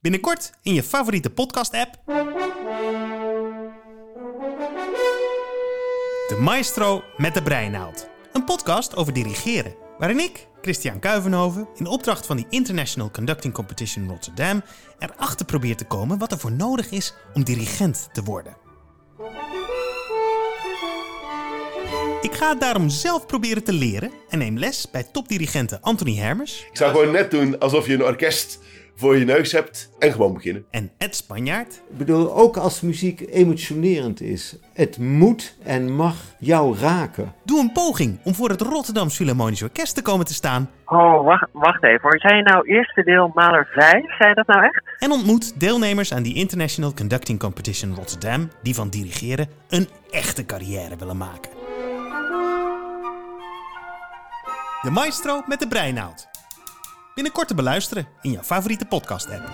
Binnenkort in je favoriete podcast-app. De Maestro met de Breinaald. Een podcast over dirigeren. Waarin ik, Christian Kuivenhoven, in opdracht van die International Conducting Competition Rotterdam erachter probeer te komen wat er voor nodig is om dirigent te worden. Ik ga het daarom zelf proberen te leren en neem les bij topdirigenten Anthony Hermers Ik zou gewoon net doen alsof je een orkest voor je neus hebt en gewoon beginnen. en Ed Spanjaard. Ik bedoel, ook als muziek emotionerend is. Het moet en mag jou raken. Doe een poging om voor het Rotterdam Philharmonisch Orkest te komen te staan Oh, wacht, wacht even hoor. Zei je nou eerste deel Maler 5? Zei je dat nou echt? en ontmoet deelnemers aan die International Conducting Competition Rotterdam die van dirigeren een echte carrière willen maken. De Maestro met de Breinaald. Binnenkort te beluisteren in jouw favoriete podcast-app.